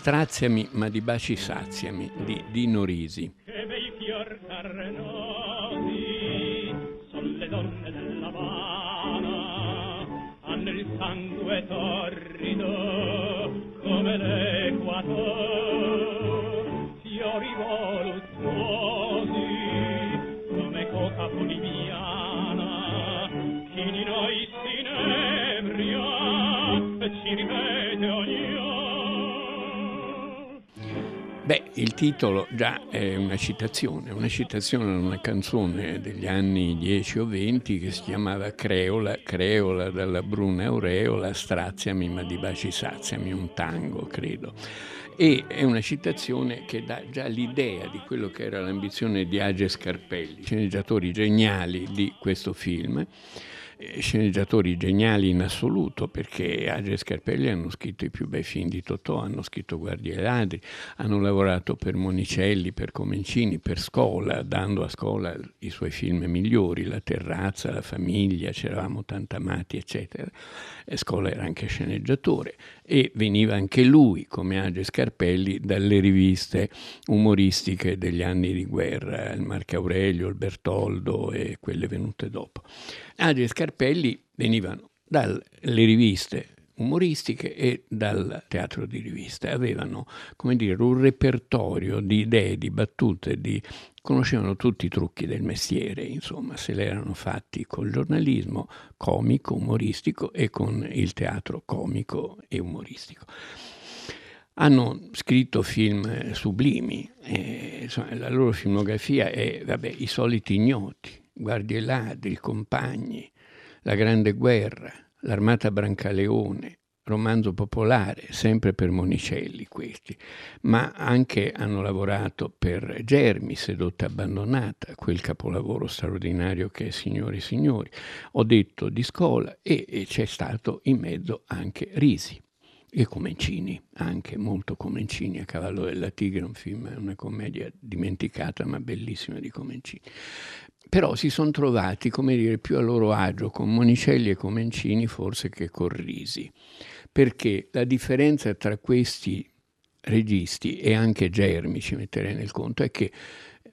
Straziami ma di baci saziami di Dino Risi. Che bei fior carnosi son le donne dell'Havana, hanno il sangue torrido come l'equatore, Beh, il titolo già è una citazione, una citazione a una canzone degli anni 10 o 20 che si chiamava Creola, Creola dalla bruna aureola, straziami ma di baci saziami, un tango credo. E è una citazione che dà già l'idea di quello che era l'ambizione di Age Scarpelli, sceneggiatori geniali di questo film sceneggiatori geniali in assoluto perché Age e Scarpelli hanno scritto i più bei film di Totò, hanno scritto Guardie e Ladri, hanno lavorato per Monicelli, per Comencini, per Scola, dando a Scola i suoi film migliori, La terrazza, La famiglia, C'eravamo tanto amati, eccetera. E Scola era anche sceneggiatore e veniva anche lui, come Age Scarpelli, dalle riviste umoristiche degli anni di guerra, il Marco Aurelio, il Bertoldo e quelle venute dopo. Age Scarpelli venivano dalle riviste umoristiche e dal teatro di riviste. Avevano, come dire, un repertorio di idee, di battute, di... conoscevano tutti i trucchi del mestiere, insomma, se l'erano fatti col giornalismo comico, umoristico e con il teatro comico e umoristico. Hanno scritto film sublimi, eh, insomma, la loro filmografia è, vabbè, i soliti ignoti, Guardie ladri, Compagni, La grande guerra, L'armata Brancaleone, romanzo popolare, sempre per Monicelli questi, ma anche hanno lavorato per Germi, Sedotta abbandonata, quel capolavoro straordinario che è Signori e Signori. Ho detto di Scola e, e c'è stato in mezzo anche Risi e Comencini, anche molto Comencini, A cavallo della tigre, un film, una commedia dimenticata ma bellissima di Comencini. Però si sono trovati, come dire, più a loro agio con Monicelli e Comencini forse che con Risi, perché la differenza tra questi registi e anche Germi, ci metterei nel conto, è che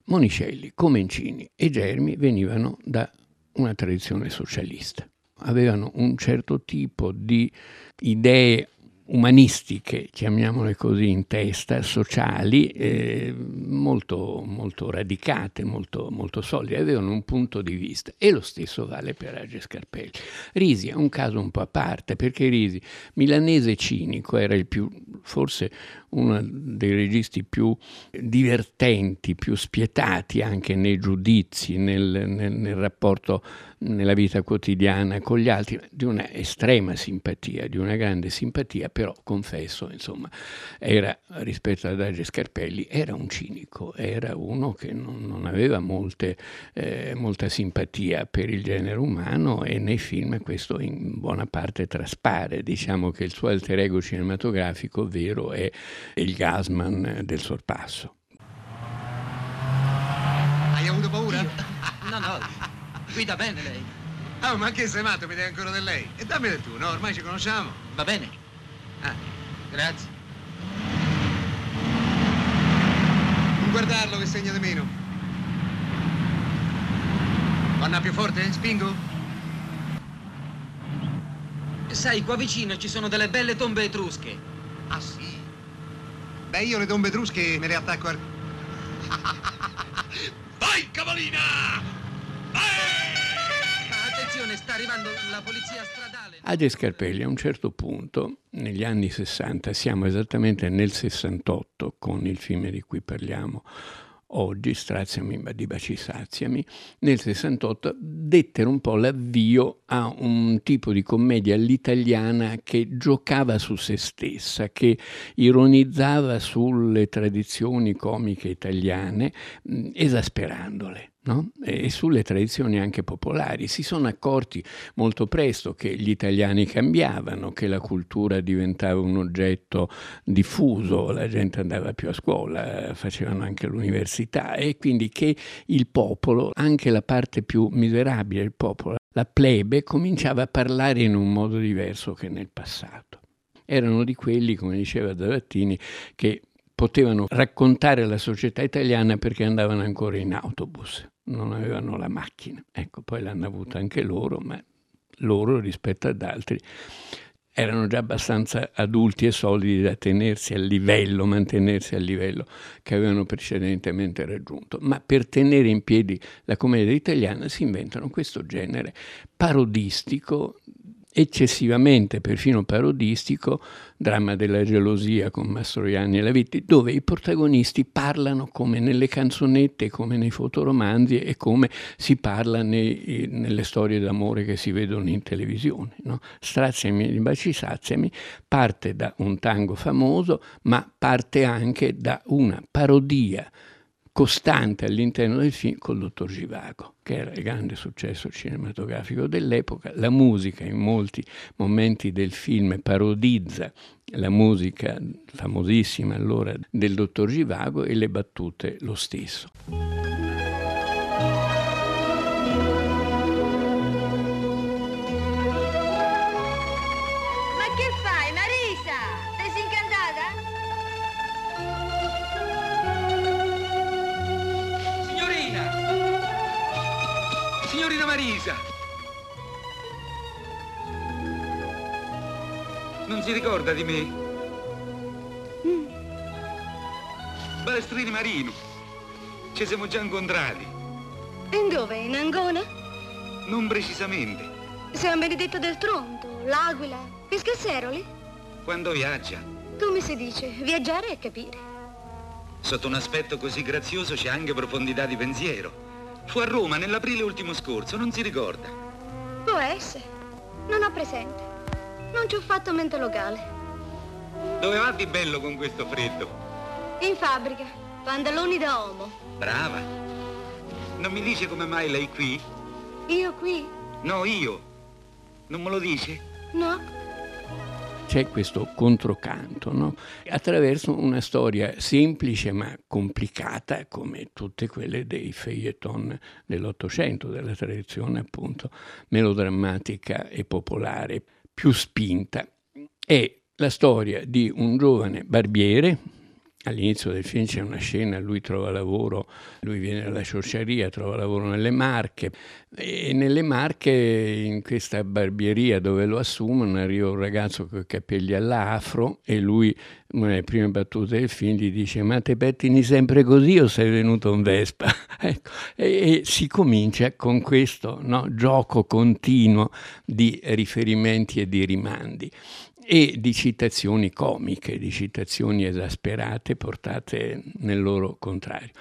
Monicelli, Comencini e Germi venivano da una tradizione socialista avevano un certo tipo di idee umanistiche, chiamiamole così, in testa, sociali, eh, molto, molto radicate, molto, molto solide, avevano un punto di vista e lo stesso vale per Age Scarpelli. Risi è un caso un po' a parte perché Risi, milanese cinico, era il più, forse uno dei registi più divertenti, più spietati anche nei giudizi, nel, nel, nel rapporto nella vita quotidiana con gli altri, di una estrema simpatia, di una grande simpatia, però confesso, insomma, era rispetto ad Age Scarpelli, era un cinico, era uno che non, non aveva molte, eh, molta simpatia per il genere umano e nei film questo in buona parte traspare, diciamo che il suo alter ego cinematografico vero è il Gasman del sorpasso. Hai avuto paura? Io? No, no, guida bene lei. Oh, ma che sei matto? Mi dai ancora del lei? E dammi del tu, no? Ormai ci conosciamo. Va bene. Ah, Grazie. non guardarlo che segna di meno. Vanna più forte? Spingo? Sai, qua vicino ci sono delle belle tombe etrusche. Ah, sì? Beh, io le tombe etrusche me le attacco al... Vai, cavalina! Attenzione, sta arrivando la polizia stradale. Age Scarpelli a un certo punto, negli anni 60, siamo esattamente nel 68 con il film di cui parliamo oggi, Straziami di Baci Saziami, nel 68 dettero un po' l'avvio a un tipo di commedia all'italiana che giocava su se stessa, che ironizzava sulle tradizioni comiche italiane, mh, esasperandole. No? e sulle tradizioni anche popolari. Si sono accorti molto presto che gli italiani cambiavano, che la cultura diventava un oggetto diffuso, la gente andava più a scuola, facevano anche l'università e quindi che il popolo, anche la parte più miserabile del popolo, la plebe, cominciava a parlare in un modo diverso che nel passato erano di quelli, come diceva Zavattini, che potevano raccontare la società italiana perché andavano ancora in autobus, non avevano la macchina. Ecco, poi l'hanno avuta anche loro, ma loro rispetto ad altri erano già abbastanza adulti e solidi da tenersi al livello, mantenersi al livello che avevano precedentemente raggiunto. Ma per tenere in piedi la commedia italiana si inventano questo genere parodistico eccessivamente perfino parodistico, Dramma della gelosia con Mastroianni e Lavitti, dove i protagonisti parlano come nelle canzonette, come nei fotoromanzi e come si parla nei, nelle storie d'amore che si vedono in televisione. No? Straziami e baci saziami parte da un tango famoso, ma parte anche da una parodia costante all'interno del film col dottor Givago, che era il grande successo cinematografico dell'epoca. La musica in molti momenti del film parodizza la musica famosissima allora del dottor Givago e le battute lo stesso. Marisa! Non si ricorda di me? Mm. Balestrini Marino. Ci siamo già incontrati. In dove? In Angona? Non precisamente. San Benedetto del Tronto, l'Aquila, Pescasseroli? Quando viaggia. Come si dice, viaggiare e capire. Sotto un aspetto così grazioso c'è anche profondità di pensiero. Fu a Roma nell'aprile ultimo scorso, non si ricorda? Può essere. Non ho presente. Non ci ho fatto mente locale. Dove va di bello con questo freddo? In fabbrica. Pantaloni da uomo. Brava. Non mi dice come mai lei qui? Io qui? No, io. Non me lo dice? No c'è questo controcanto, no? attraverso una storia semplice ma complicata come tutte quelle dei feuilleton dell'Ottocento, della tradizione appunto melodrammatica e popolare, più spinta. È la storia di un giovane barbiere, All'inizio del film c'è una scena, lui trova lavoro, lui viene dalla ciociaria, trova lavoro nelle Marche e nelle Marche in questa barbieria dove lo assumono arriva un ragazzo con i capelli all'afro e lui, una delle prime battute del film, gli dice ma te pettini sempre così o sei venuto in Vespa? ecco. e, e, si comincia con questo no, gioco continuo di riferimenti e di rimandi e di citazioni comiche, di citazioni esasperate portate nel loro contrario.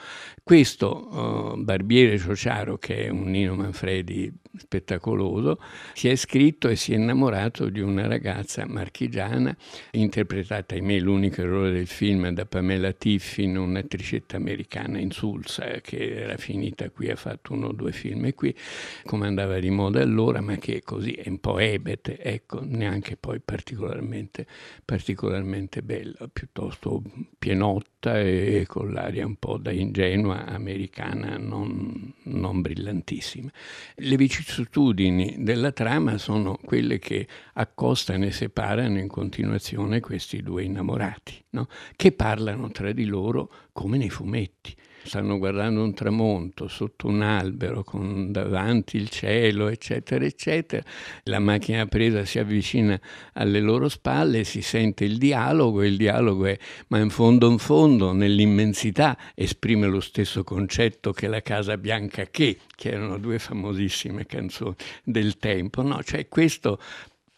Questo uh, Barbiere Ciociaro, che è un Nino Manfredi spettacoloso, si è scritto e si è innamorato di una ragazza marchigiana, interpretata, ahimè, l'unico errore del film da Pamela Tiffin, un'attricetta americana insulsa che era finita qui, ha fatto uno o due film qui, come andava di moda allora, ma che così è un po' ebete, ecco, neanche poi particolarmente, particolarmente bella, piuttosto pienotta e con l'aria un po' da ingenua americana, non, non brillantissima. Le vicissitudini della trama sono quelle che accostano e separano in continuazione questi due innamorati, no? che parlano tra di loro come nei fumetti stanno guardando un tramonto sotto un albero con davanti il cielo, eccetera, eccetera. La macchina presa si avvicina alle loro spalle, si sente il dialogo e il dialogo è ma in fondo in fondo nell'immensità esprime lo stesso concetto che la Casa Bianca che, che erano due famosissime canzoni del tempo, no? Cioè questo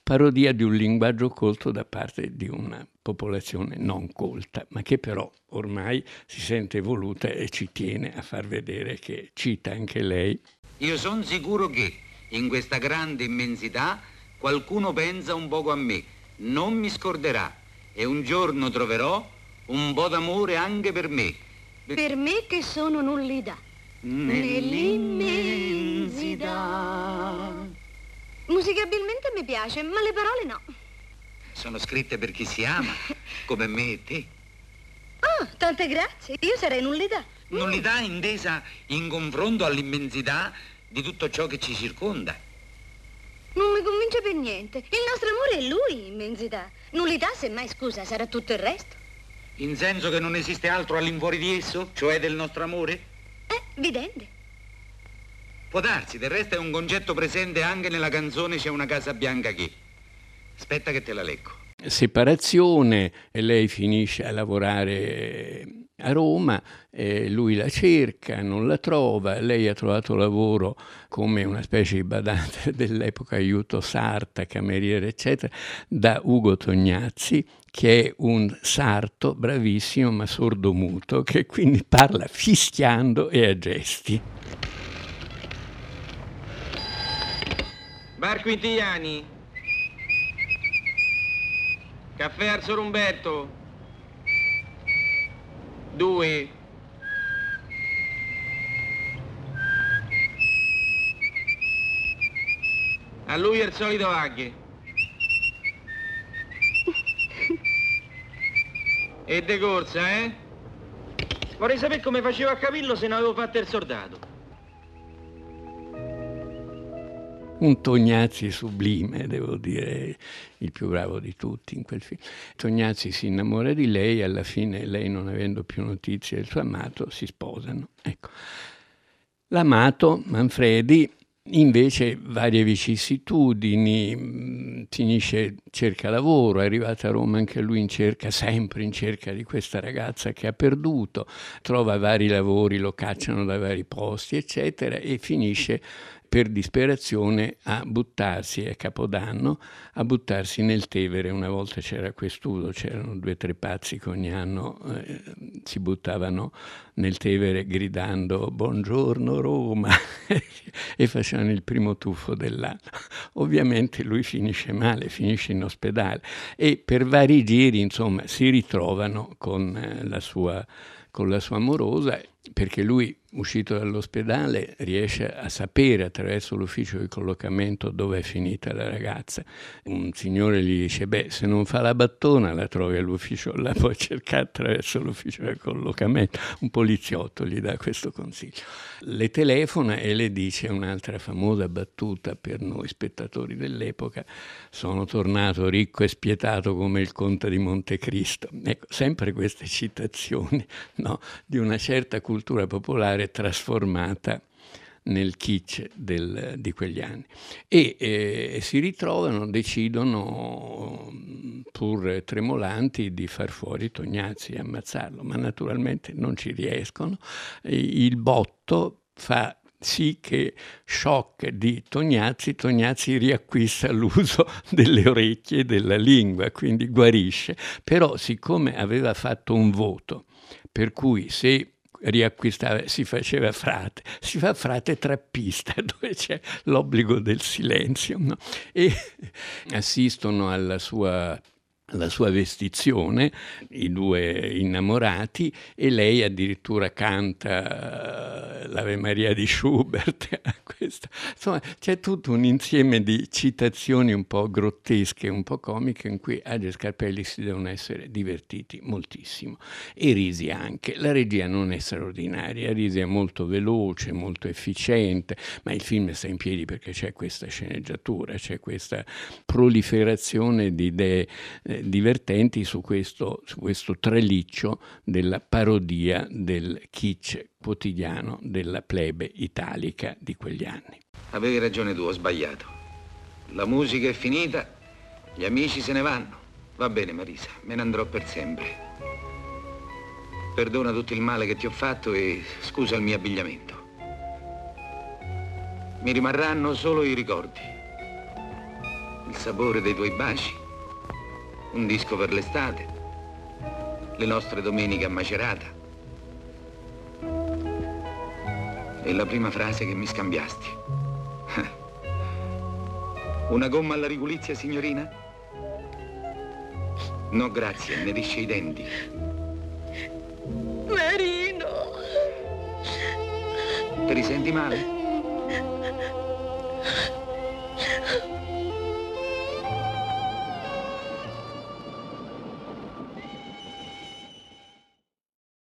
parodia di un linguaggio colto da parte di una popolazione non colta, ma che però ormai si sente evoluta e ci tiene a far vedere che cita anche lei. Io sono sicuro che in questa grande immensità qualcuno pensa un poco a me, non mi scorderà e un giorno troverò un po' d'amore anche per me. Per me che sono nullità. Nell'immensità. Piace, ma le parole no. Sono scritte per chi si ama, come me e te. Oh, tante grazie. Io sarei nullità. Nullità intesa in confronto all'immensità di tutto ciò che ci circonda. Non mi convince per niente. Il nostro amore è lui, immensità. Nullità, semmai, scusa, sarà tutto il resto. In senso che non esiste altro all'infuori di esso, cioè del nostro amore? Eh, vidente. Può darsi, del resto è un concetto presente anche nella canzone C'è una casa bianca che. Aspetta che te la leggo. Separazione, lei finisce a lavorare a Roma, eh, lui la cerca, non la trova, lei ha trovato lavoro come una specie di badante dell'epoca, aiuto sarta, cameriere, eccetera, da Ugo Tognazzi, che è un sarto bravissimo ma sordomuto, che quindi parla fischiando e a gesti. Bar Quintigliani. Caffè al Sor Umberto. Due. A lui il solito aghe. E de corsa, eh? Vorrei sapere come facevo a capirlo se non avevo fatto il soldato. Un Tognazzi sublime, devo dire, il più bravo di tutti in quel film. Tognazzi si innamora di lei, alla fine lei non avendo più notizie del suo amato si sposano. Ecco. L'amato, Manfredi, invece varie vicissitudini, finisce, cerca lavoro, è arrivato a Roma anche lui in cerca, sempre in cerca di questa ragazza che ha perduto, trova vari lavori, lo cacciano da vari posti, eccetera, e finisce per disperazione a buttarsi a Capodanno, a buttarsi nel Tevere. Una volta c'era quest'udo, c'erano due o tre pazzi che ogni anno eh, si buttavano nel Tevere gridando buongiorno Roma e facevano il primo tuffo dell'anno. Ovviamente lui finisce male, finisce in ospedale e per vari giri insomma si ritrovano con eh, la sua con la sua amorosa perché lui uscito dall'ospedale riesce a sapere attraverso l'ufficio di collocamento dove è finita la ragazza. Un signore gli dice, beh, se non fa la battona la trovi all'ufficio, la puoi cercare attraverso l'ufficio di collocamento. Un poliziotto gli dà questo consiglio. Le telefona e le dice un'altra famosa battuta per noi spettatori dell'epoca, sono tornato ricco e spietato come il conte di Montecristo. Ecco, sempre queste citazioni no, di una certa cultura popolare popolare trasformata nel kitsch del, di quegli anni. E eh, si ritrovano, decidono, pur tremolanti, di far fuori Tognazzi e ammazzarlo, ma naturalmente non ci riescono. Il botto fa sì che shock di Tognazzi, Tognazzi riacquista l'uso delle orecchie e della lingua, quindi guarisce, però siccome aveva fatto un voto, per cui se riacquistava, si faceva frate, si fa frate trappista dove c'è l'obbligo del silenzio no? e assistono alla sua la sua vestizione, i due innamorati, e lei addirittura canta uh, l'Ave Maria di Schubert. Insomma, c'è tutto un insieme di citazioni un po' grottesche, un po' comiche, in cui Age Scarpelli si devono essere divertiti moltissimo. E Risi anche. La regia non è straordinaria, Risi è molto veloce, molto efficiente, ma il film sta in piedi perché c'è questa sceneggiatura, c'è questa proliferazione di idee divertenti su questo, su questo traliccio della parodia del kitsch quotidiano della plebe italica di quegli anni. Avevi ragione tu, ho sbagliato. La musica è finita, gli amici se ne vanno. Va bene, Marisa, me ne andrò per sempre. Perdona tutto il male che ti ho fatto e scusa il mio abbigliamento. Mi rimarranno solo i ricordi. Il sapore dei tuoi baci un disco per l'estate, le nostre domeniche a Macerata e la prima frase che mi scambiasti. Una gomma alla rigulizia, signorina? No, grazie, ne risce i denti. Marino! Ti risenti male?